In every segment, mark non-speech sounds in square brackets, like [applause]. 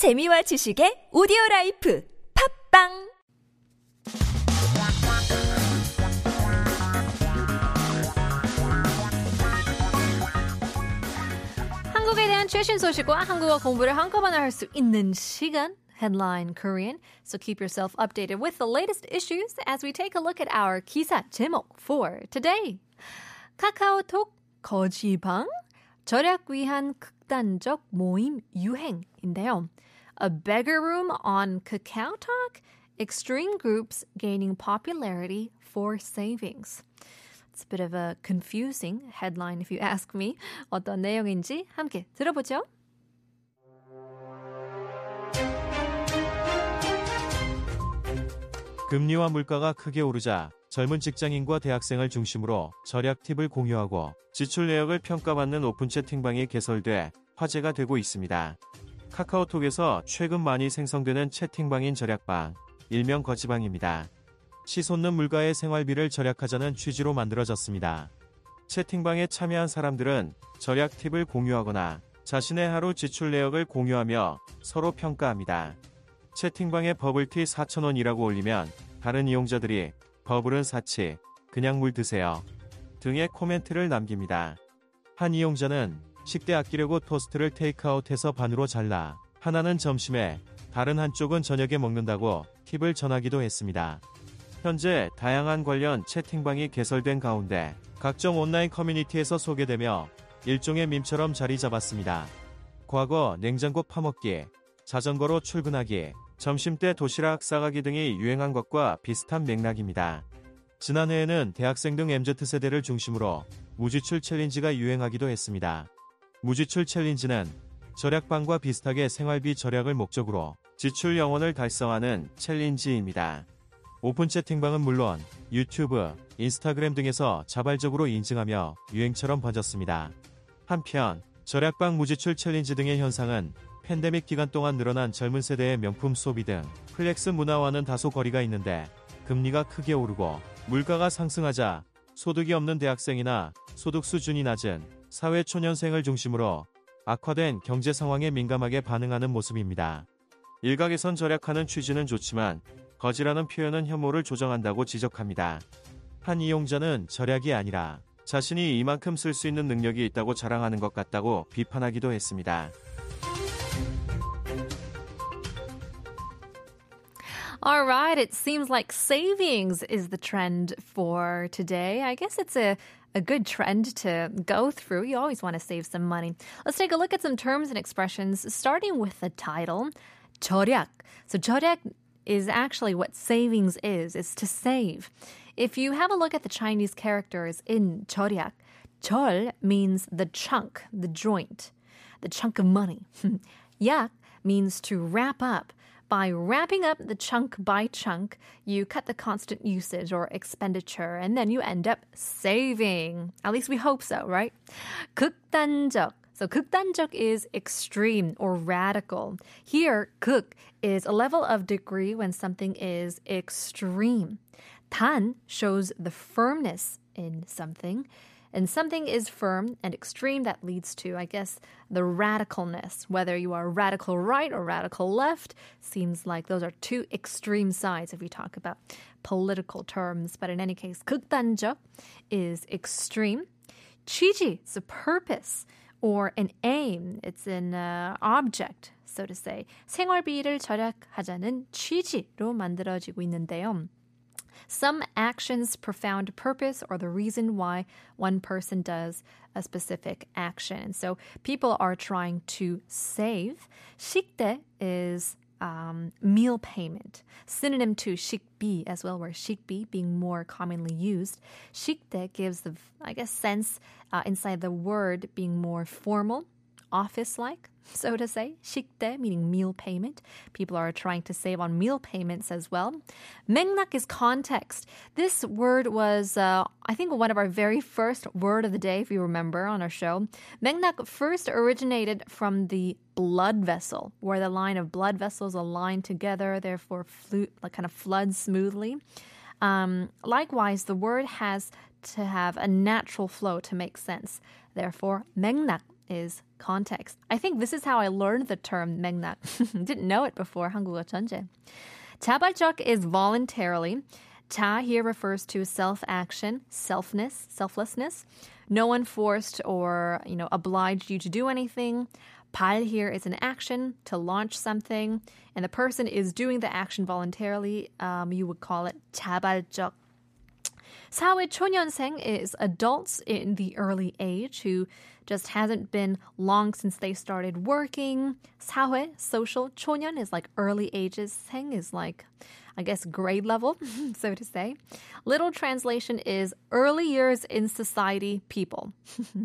재미와 지식의 오디오 라이프 팝빵 한국에 대한 최신 소식과 한국어 공부를 한꺼번에 할 수 있는 시간 Headline Korean. So keep yourself updated with the latest issues as we take a look at our 기사 제목 for today. 카카오톡 거지방 절약 위한 극단적 모임 유행인데요. A beggar room on KakaoTalk, extreme groups gaining popularity for savings. It's a bit of a confusing headline if you ask me. 어떤 내용인지 함께 들어보죠. 금리와 물가가 크게 오르자 젊은 직장인과 대학생을 중심으로 절약 팁을 공유하고 지출 내역을 평가받는 오픈 채팅방이 개설돼 화제가 되고 있습니다. 카카오톡에서 최근 많이 생성되는 채팅방인 절약방, 일명 거지방입니다. 치솟는 물가의 생활비를 절약하자는 취지로 만들어졌습니다. 채팅방에 참여한 사람들은 절약 팁을 공유하거나 자신의 하루 지출 내역을 공유하며 서로 평가합니다. 채팅방에 버블티 4,000원이라고 올리면 다른 이용자들이 버블은 사치, 그냥 물 드세요. 등의 코멘트를 남깁니다. 한 이용자는 식대 아끼려고 토스트를 테이크아웃해서 반으로 잘라 하나는 점심에 다른 한쪽은 저녁에 먹는다고 팁을 전하기도 했습니다. 현재 다양한 관련 채팅방이 개설된 가운데 각종 온라인 커뮤니티에서 소개되며 일종의 밈처럼 자리 잡았습니다. 과거 냉장고 파먹기, 자전거로 출근하기, 점심때 도시락 싸가기 등이 유행한 것과 비슷한 맥락입니다. 지난해에는 대학생 등 MZ세대를 중심으로 무지출 챌린지가 유행하기도 했습니다. 무지출 챌린지는 절약방과 비슷하게 생활비 절약을 목적으로 지출 영원을 달성하는 챌린지입니다. 오픈 채팅방은 물론 유튜브, 인스타그램 등에서 자발적으로 인증하며 유행처럼 번졌습니다. 한편 절약방 무지출 챌린지 등의 현상은 팬데믹 기간 동안 늘어난 젊은 세대의 명품 소비 등 플렉스 문화와는 다소 거리가 있는데 금리가 크게 오르고 물가가 상승하자 소득이 없는 대학생이나 소득 수준이 낮은 사회 초년생을 중심으로 악화된 경제 상황에 민감하게 반응하는 모습입니다. 일각에선 절약하는 취지는 좋지만 거지라는 표현은 혐오를 조정한다고 지적합니다. 한 이용자는 절약이 아니라 자신이 이만큼 쓸 수 있는 능력이 있다고 자랑하는 것 같다고 비판하기도 했습니다. All right, it seems like savings is the trend for today. I guess it's a a good trend to go through. You always want to save some money. Let's take a look at some terms and expressions, starting with the title, 절약. So 절약 is actually what savings is, is to save. If you have a look at the Chinese characters in 절약, 절 means the chunk, the joint, the chunk of money. [laughs] 약 means to wrap up. By wrapping up the chunk by chunk, you cut the constant usage or expenditure, and then you end up saving. At least we hope so, right? 극단적. So 극단적 is extreme or radical. Here, 극 is a level of degree when something is extreme. 단 shows the firmness in something. And something is firm and extreme that leads to, I guess, the radicalness. Whether you are radical right or radical left, seems like those are two extreme sides if you talk about political terms. But in any case, 극단적 is extreme. 취지 is a purpose or an aim. It's an uh, object, so to say. 생활비를 절약하자는 취지로 만들어지고 있는데요. Some actions profound purpose or the reason why one person does a specific action. So people are trying to save. 식대 is um, meal payment. Synonym to 식비 as well, where 식비 being more commonly used. 식대 gives the, I guess, sense uh, inside the word being more formal, office-like, so to say. 식대 meaning meal payment. People are trying to save on meal payments as well. 맥락 is context. This word was, uh, I think, one of our very first word of the day, if you remember, on our show. 맥락 first originated from the blood vessel, where the line of blood vessels align together, therefore flu- like kind of flood smoothly. Um, likewise, the word has to have a natural flow to make sense. Therefore, 맥락 is context. I think this is how I learned the term 맥락. [laughs] Didn't know it before 한국어 천재. 자발적 is voluntarily. 자 here refers to self-action, selfness, selflessness. No one forced or, you know, obliged you to do anything. 발 here is an action to launch something, and the person is doing the action voluntarily. Um, you would call it 자발적. 사회 초년생 is adults in the early age who just hasn't been long since they started working. 사회, social, 초년 is like early ages. 생 is like I guess, grade level, [laughs] so to say. Little translation is early years in society people.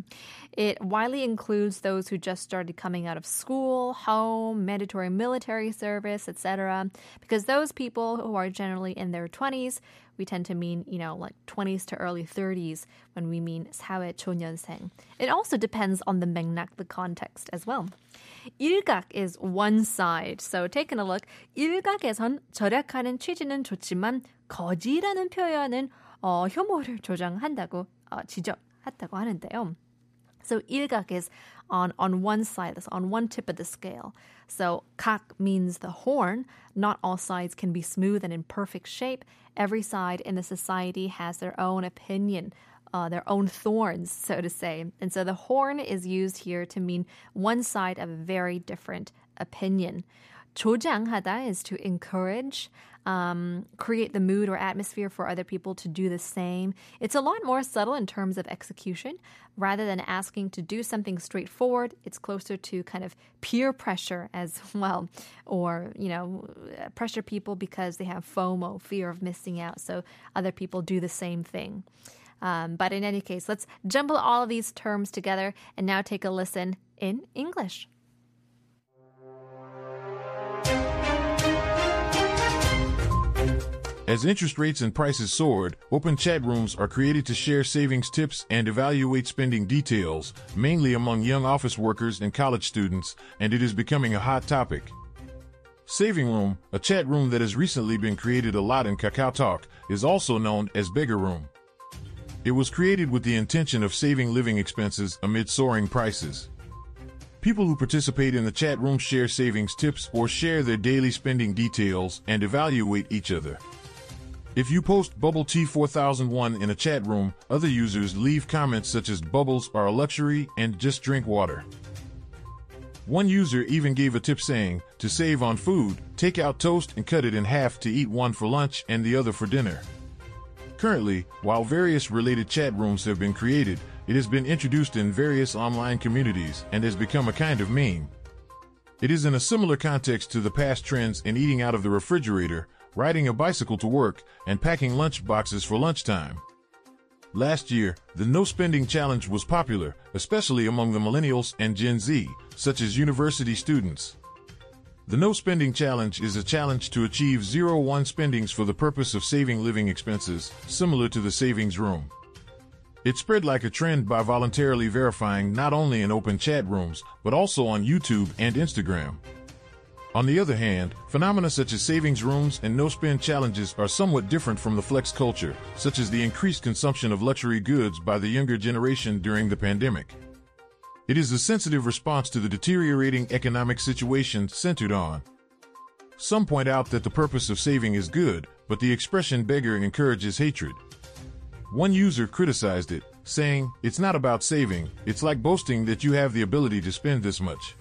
[laughs] it widely includes those who just started coming out of school, home, mandatory military service, etc. Because those people who are generally in their 20s, we tend to mean, you know, like 20s to early 30s when we mean 사회 초년생. It also depends on the 맥락, the context as well. 일각 is one side. So taking a look, 일각에선 절약하는 취지는 좋지만 거지라는 표현은 어, 혐오를 조장한다고 어, 지적했다고 하는데요. So 일각 is on on one side, that's on one tip of the scale. So 각 means the horn. Not all sides can be smooth and in perfect shape. Every side in the society has their own opinion uh, their own thorns, so to say. And so the horn is used here to mean one side of a very different opinion. 조장하다 is to encourage, um, create the mood or atmosphere for other people to do the same. It's a lot more subtle in terms of execution. Rather than asking to do something straightforward, it's closer to kind of peer pressure as [laughs] well, or, you know, pressure people because they have FOMO, fear of missing out. So other people do the same thing. Um, but in any case, let's jumble all of these terms together and now take a listen in English. As interest rates and prices soared, open chat rooms are created to share savings tips and evaluate spending details, mainly among young office workers and college students, and it is becoming a hot topic. Saving Room, a chat room that has recently been created a lot in Kakao Talk, is also known as Beggar Room. It was created with the intention of saving living expenses amid soaring prices. People who participate in the chat room share savings tips or share their daily spending details and evaluate each other. If you post Bubble Tea 4001 in a chat room, other users leave comments such as bubbles are a luxury and just drink water. One user even gave a tip saying, to save on food, take out toast and cut it in half to eat one for lunch and the other for dinner. Currently, while various related chat rooms have been created, it has been introduced in various online communities and has become a kind of meme. It is in a similar context to the past trends in eating out of the refrigerator, riding a bicycle to work, and packing lunch boxes for lunchtime. Last year, the no spending challenge was popular, especially among the millennials and Gen Z, such as university students. The No Spending Challenge is a challenge to achieve zero one spendings for the purpose of saving living expenses, similar to the savings room. It spread like a trend by voluntarily verifying not only in open chat rooms, but also on YouTube and Instagram. On the other hand, phenomena such as savings rooms and no spend challenges are somewhat different from the flex culture, such as the increased consumption of luxury goods by the younger generation during the pandemic. It is a sensitive response to the deteriorating economic situation centered on. Some point out that the purpose of saving is good, but the expression beggar encourages hatred. One user criticized it, saying, It's not about saving, it's like boasting that you have the ability to spend this much.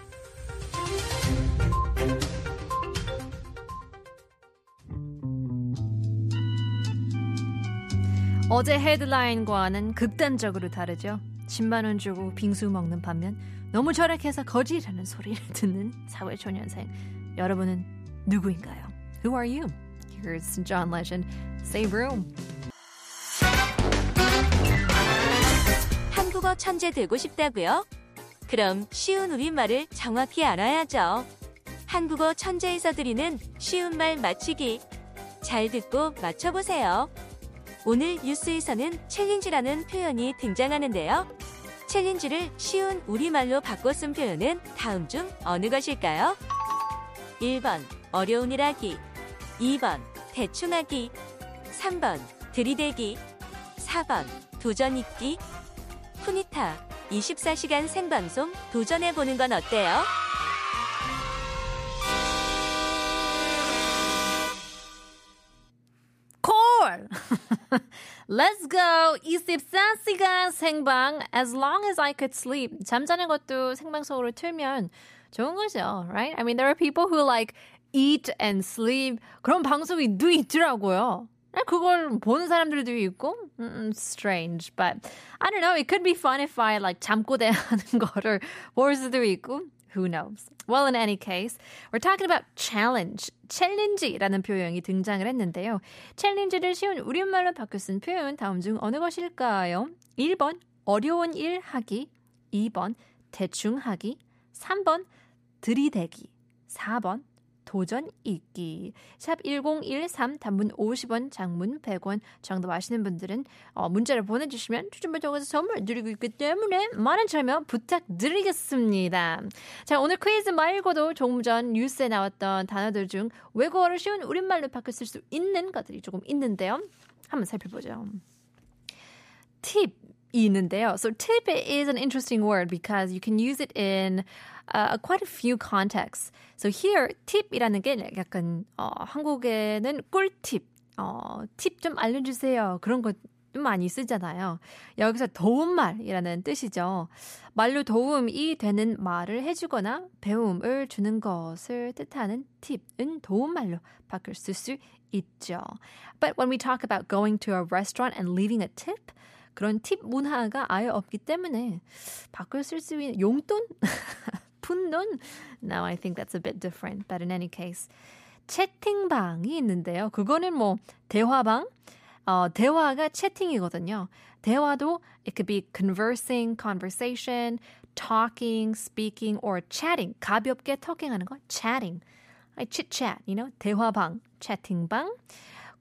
어제 헤드라인과는 극단적으로 다르죠. 10만 원 주고 빙수 먹는 반면 너무 절약해서 거지라는 소리를 [laughs] 듣는 사회초년생. 여러분은 누구인가요? Who are you? Here's John Legend. Save room. 한국어 천재 되고 싶다고요? 그럼 쉬운 우리말을 정확히 알아야죠. 한국어 천재에서 드리는 쉬운 말 맞추기. 잘 듣고 맞춰보세요. 오늘 뉴스에서는 챌린지라는 표현이 등장하는데요. 챌린지를 쉬운 우리말로 바꿔 쓴 표현은 다음 중 어느 것일까요? 1번 어려운 일 하기 2번 대충 하기 3번 들이대기 4번 도전 있기 쿠니타 24시간 생방송 도전해보는 건 어때요? Let's go! 24시간 생방. As long as I could sleep. 잠자는 것도 생방송으로 틀면 좋은 거죠, right? I mean, there are people who like eat and sleep. 그런 방송이 또 있더라고요. 그걸 보는 사람들도 있고, mm, strange, but I don't know. It could be fun if I like 잠꼬대 하는 거를 [laughs] 볼 수도 있고, Who knows? Well, in any case, we're talking about challenge. 챌린지라는 표현이 등장을 했는데요. 챌린지를 쉬운 우리말로 바꿔 쓴 표현 다음 중 어느 것일까요? 1번 어려운 일 하기, 2번 대충 하기, 3번 들이대기, 4번 도전 읽기. 샵 1013 단문 50원, 장문 100원. 정답 아시는 분들은 어, 문자를 보내주시면 추첨을 통해서 선물 드리고 있기 때문에 많은 참여 부탁드리겠습니다. 자, 오늘 퀴즈 말고도 조금 전 뉴스에 나왔던 단어들 중 외국어를 쉬운 우리말로 쓸수 있는 것들이 조금 있는데요. 한번 살펴보죠. 팁이 있는데요. So tip is an interesting word because you can use it in uh, quite a few contexts. So here, 팁이라는 게 약간 어, 한국에는 꿀팁, 어, 팁 좀 알려주세요. 그런 것 많이 쓰잖아요. 여기서 도움말이라는 뜻이죠. 말로 도움이 되는 말을 해주거나 배움을 주는 것을 뜻하는 팁은 도움말로 바꿀 수 있죠. But when we talk about going to a restaurant and leaving a tip, 그런 팁 문화가 아예 없기 때문에 바꿀 쓸수 있는 용돈? [laughs] 푼돈? Now I think that's a bit different. But in any case, 채팅방이 있는데요. 그거는 뭐 대화방, 어, 대화가 채팅이거든요. 대화도 it could be conversing, conversation, talking, speaking, or chatting. 가볍게 talking하는 거 chatting. I chit chat, you know, 대화방, 채팅방.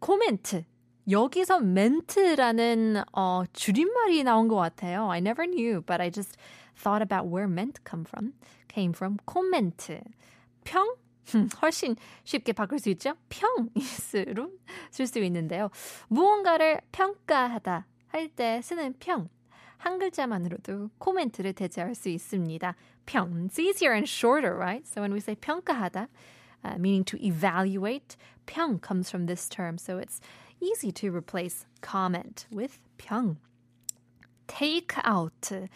코멘트. 여기서 멘트라는 어, 줄임말이 나온 것 같아요. I never knew, but I just thought about where ment come from. came from 코멘트. 평? 훨씬 쉽게 바꿀 수 있죠? 평이스로 쓸 수 있는데요. 무언가를 평가하다 할 때 쓰는 평. 한 글자만으로도 코멘트를 대체할 수 있습니다. 평. It's easier and shorter, right? So when we say 평가하다, uh, meaning to evaluate, 평 comes from this term. So it's easy to replace comment with 평. Out.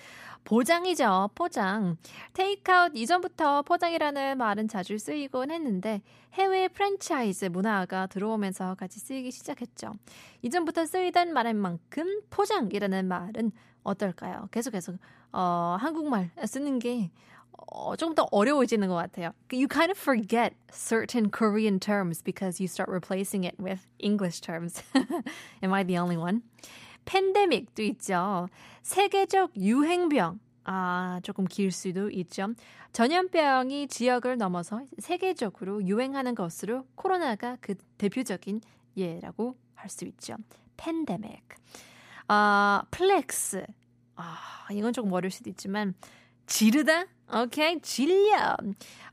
보장이죠. 포장. 테이크아웃 이전부터 포장이라는 말은 자주 쓰이곤 했는데 해외 프랜차이즈 문화가 들어오면서 같이 쓰이기 시작했죠. 이전부터 쓰이던 말인 만큼 포장이라는 말은 어떨까요? 계속해서 어, 한국말 쓰는 게 어, 조금 더 어려워지는 것 같아요. You kind of forget certain Korean terms because you start replacing it with English terms. [laughs] Am I the only one? 팬데믹도 있죠. 세계적 유행병. 아, 조금 길 수도 있죠. 전염병이 지역을 넘어서 세계적으로 유행하는 것으로 코로나가 그 대표적인 예라고 할 수 있죠. 팬데믹. 아, 플렉스. 아, 이건 조금 어려울 수도 있지만 지르다? 오케이, 질려.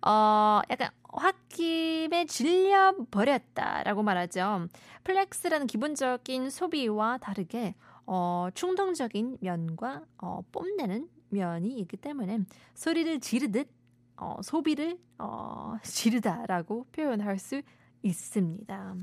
어, 약간 홧김에 질려버렸다라고 말하죠. 플렉스라는 기본적인 소비와 다르게 어, 충동적인 면과 어, 뽐내는 면이 있기 때문에 소리를 지르듯 어, 소비를 어, 지르다라고 표현할 수 있습니다.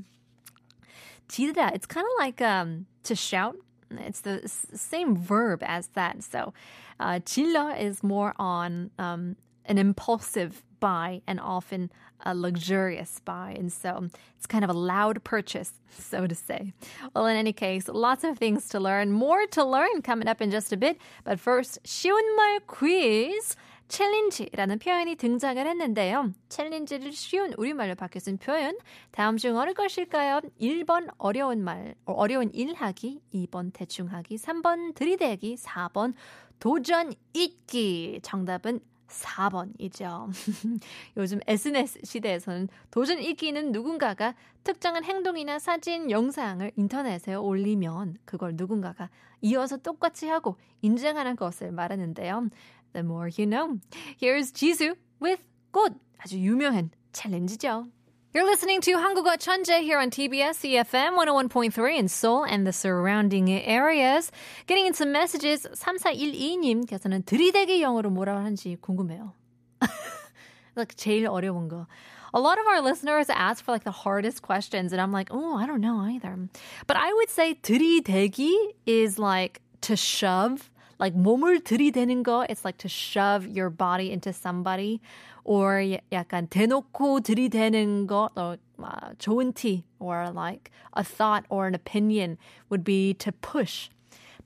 지르다, it's kind of like um, to shout. It's the same verb as that. So, uh, 질러 is more on um, an impulsive buy and often a luxurious buy. And so it's kind of a loud purchase, [laughs] so to say. Well, in any case, lots of things to learn. More to learn coming up in just a bit. But first, 쉬운 말 quiz. 챌린지라는 표현이 등장을 했는데요. 챌린지를 쉬운 우리말로 바뀌어 쓴 표현. 다음 중 어느 것일까요? 1번 어려운 말, 어려운 일 하기, 2번 대충 하기, 3번 들이대기, 4번 도전 잊기. 정답은 4번이죠. [laughs] 요즘 SNS 시대에서는 도전 읽기는 누군가가 특정한 행동이나 사진, 영상을 인터넷에 올리면 그걸 누군가가 이어서 똑같이 하고 인증하는 것을 말하는데요. The more you know. Here's 지수 with 꽃. 아주 유명한 챌린지죠. You're listening to 한국어 천재 here on TBS EFM 101.3 in Seoul and the surrounding areas. Getting into messages 3412님께서는 들이대기 영어로 뭐라고 하는지 궁금해요. [laughs] like 제일 어려운 거. A lot of our listeners ask for like the hardest questions and I'm like, oh, I don't know either. But I would say 들이대기 is like to shove. Like 몸을 들이대는 거, it's like to shove your body into somebody. or 약간 대놓고 들이대는 것, or uh, 좋은 티, or like a thought or an opinion would be to push.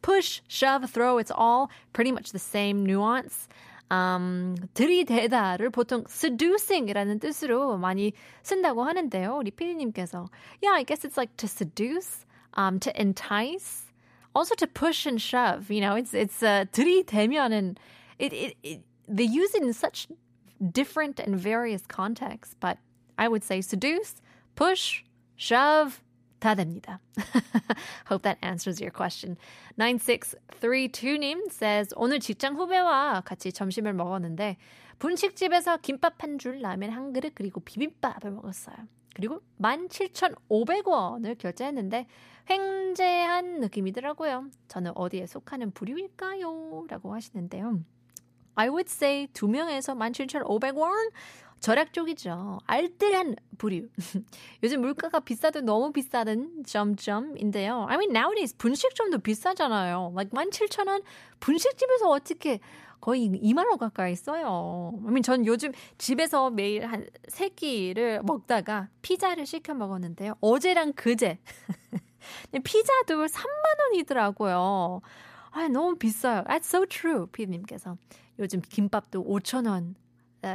Push, shove, throw, it's all pretty much the same nuance. Um, 들이대다를 보통 seducing이라는 뜻으로 많이 쓴다고 하는데요. 우리 피디님께서. Yeah, I guess it's like to seduce, um, to entice, also to push and shove. You know, it's it's uh, 들이대면은 it, it, it they use it in such different and various contexts, but I would say seduce, push, shove, 다 됩니다. [laughs] Hope that answers your question. 9632님 says, 오늘 직장 후배와 같이 점심을 먹었는데, 분식집에서 김밥 한 줄, 라면 한 그릇, 그리고 비빔밥을 먹었어요. 그리고 17,500원을 결제했는데, 횡재한 느낌이더라고요. 저는 어디에 속하는 부류일까요? 라고 하시는데요. I would say 두 명에서 17,500원? 절약 쪽이죠. 알뜰한 부류. [laughs] 요즘 물가가 비싸도 너무 비싸든 점점인데요. I mean nowadays 분식점도 비싸잖아요. like 17,000원 분식집에서 어떻게 거의 2만 원 가까이 써요. 전 요즘 집에서 매일 한 세 끼를 먹다가 피자를 시켜 먹었는데요. 어제랑 그제 [laughs] 피자도 3만 원이더라고요. 아, 너무 비싸요. That's so true. 피디님께서. 요즘 김밥도 5천 원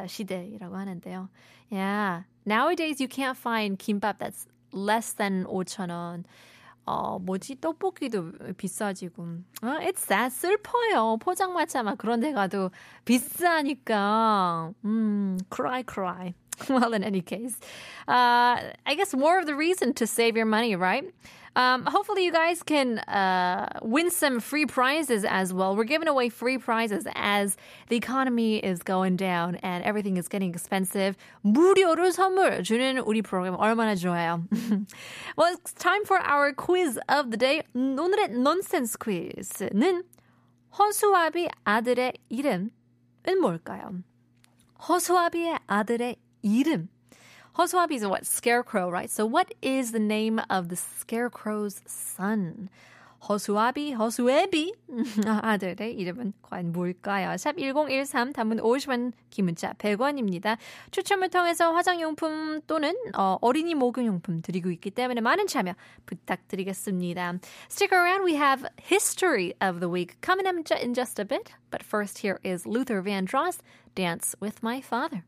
시대라고 하는데요. Yeah. Nowadays you can't find 김밥 that's less than 5천 원. 어, 뭐지? 떡볶이도 비싸지고. 어, it's. 슬퍼요. 포장마차 막 그런 데 가도 비싸니까. 음, cry, cry. [laughs] well, in any case, uh, I guess more of the reason to save your money, right? Um, hopefully, you guys can uh, win some free prizes as well. We're giving away free prizes as the economy is going down and everything is getting expensive. 무료로 선물 주는 우리 프로그램 얼마나 좋아요. [laughs] well, it's time for our quiz of the day. 오늘의 nonsense quiz는 허수아비 아들의 이름은 뭘까요? 허수아비의 아들의 이름. Hosoabi is what? Scarecrow, right? So what is the name of the scarecrow's son? 허수아비, 허수애비 [laughs] 아들의 이름은 과연 뭘까요? 샵 1013, 단문 50원, 기문자 100원입니다. 추첨을 통해서 화장용품 또는 어, 어린이 목욕용품 드리고 있기 때문에 많은 참여 부탁드리겠습니다. Stick around, we have History of the Week coming up in just a bit. But first, here is Luther Vandross, Dance with My Father.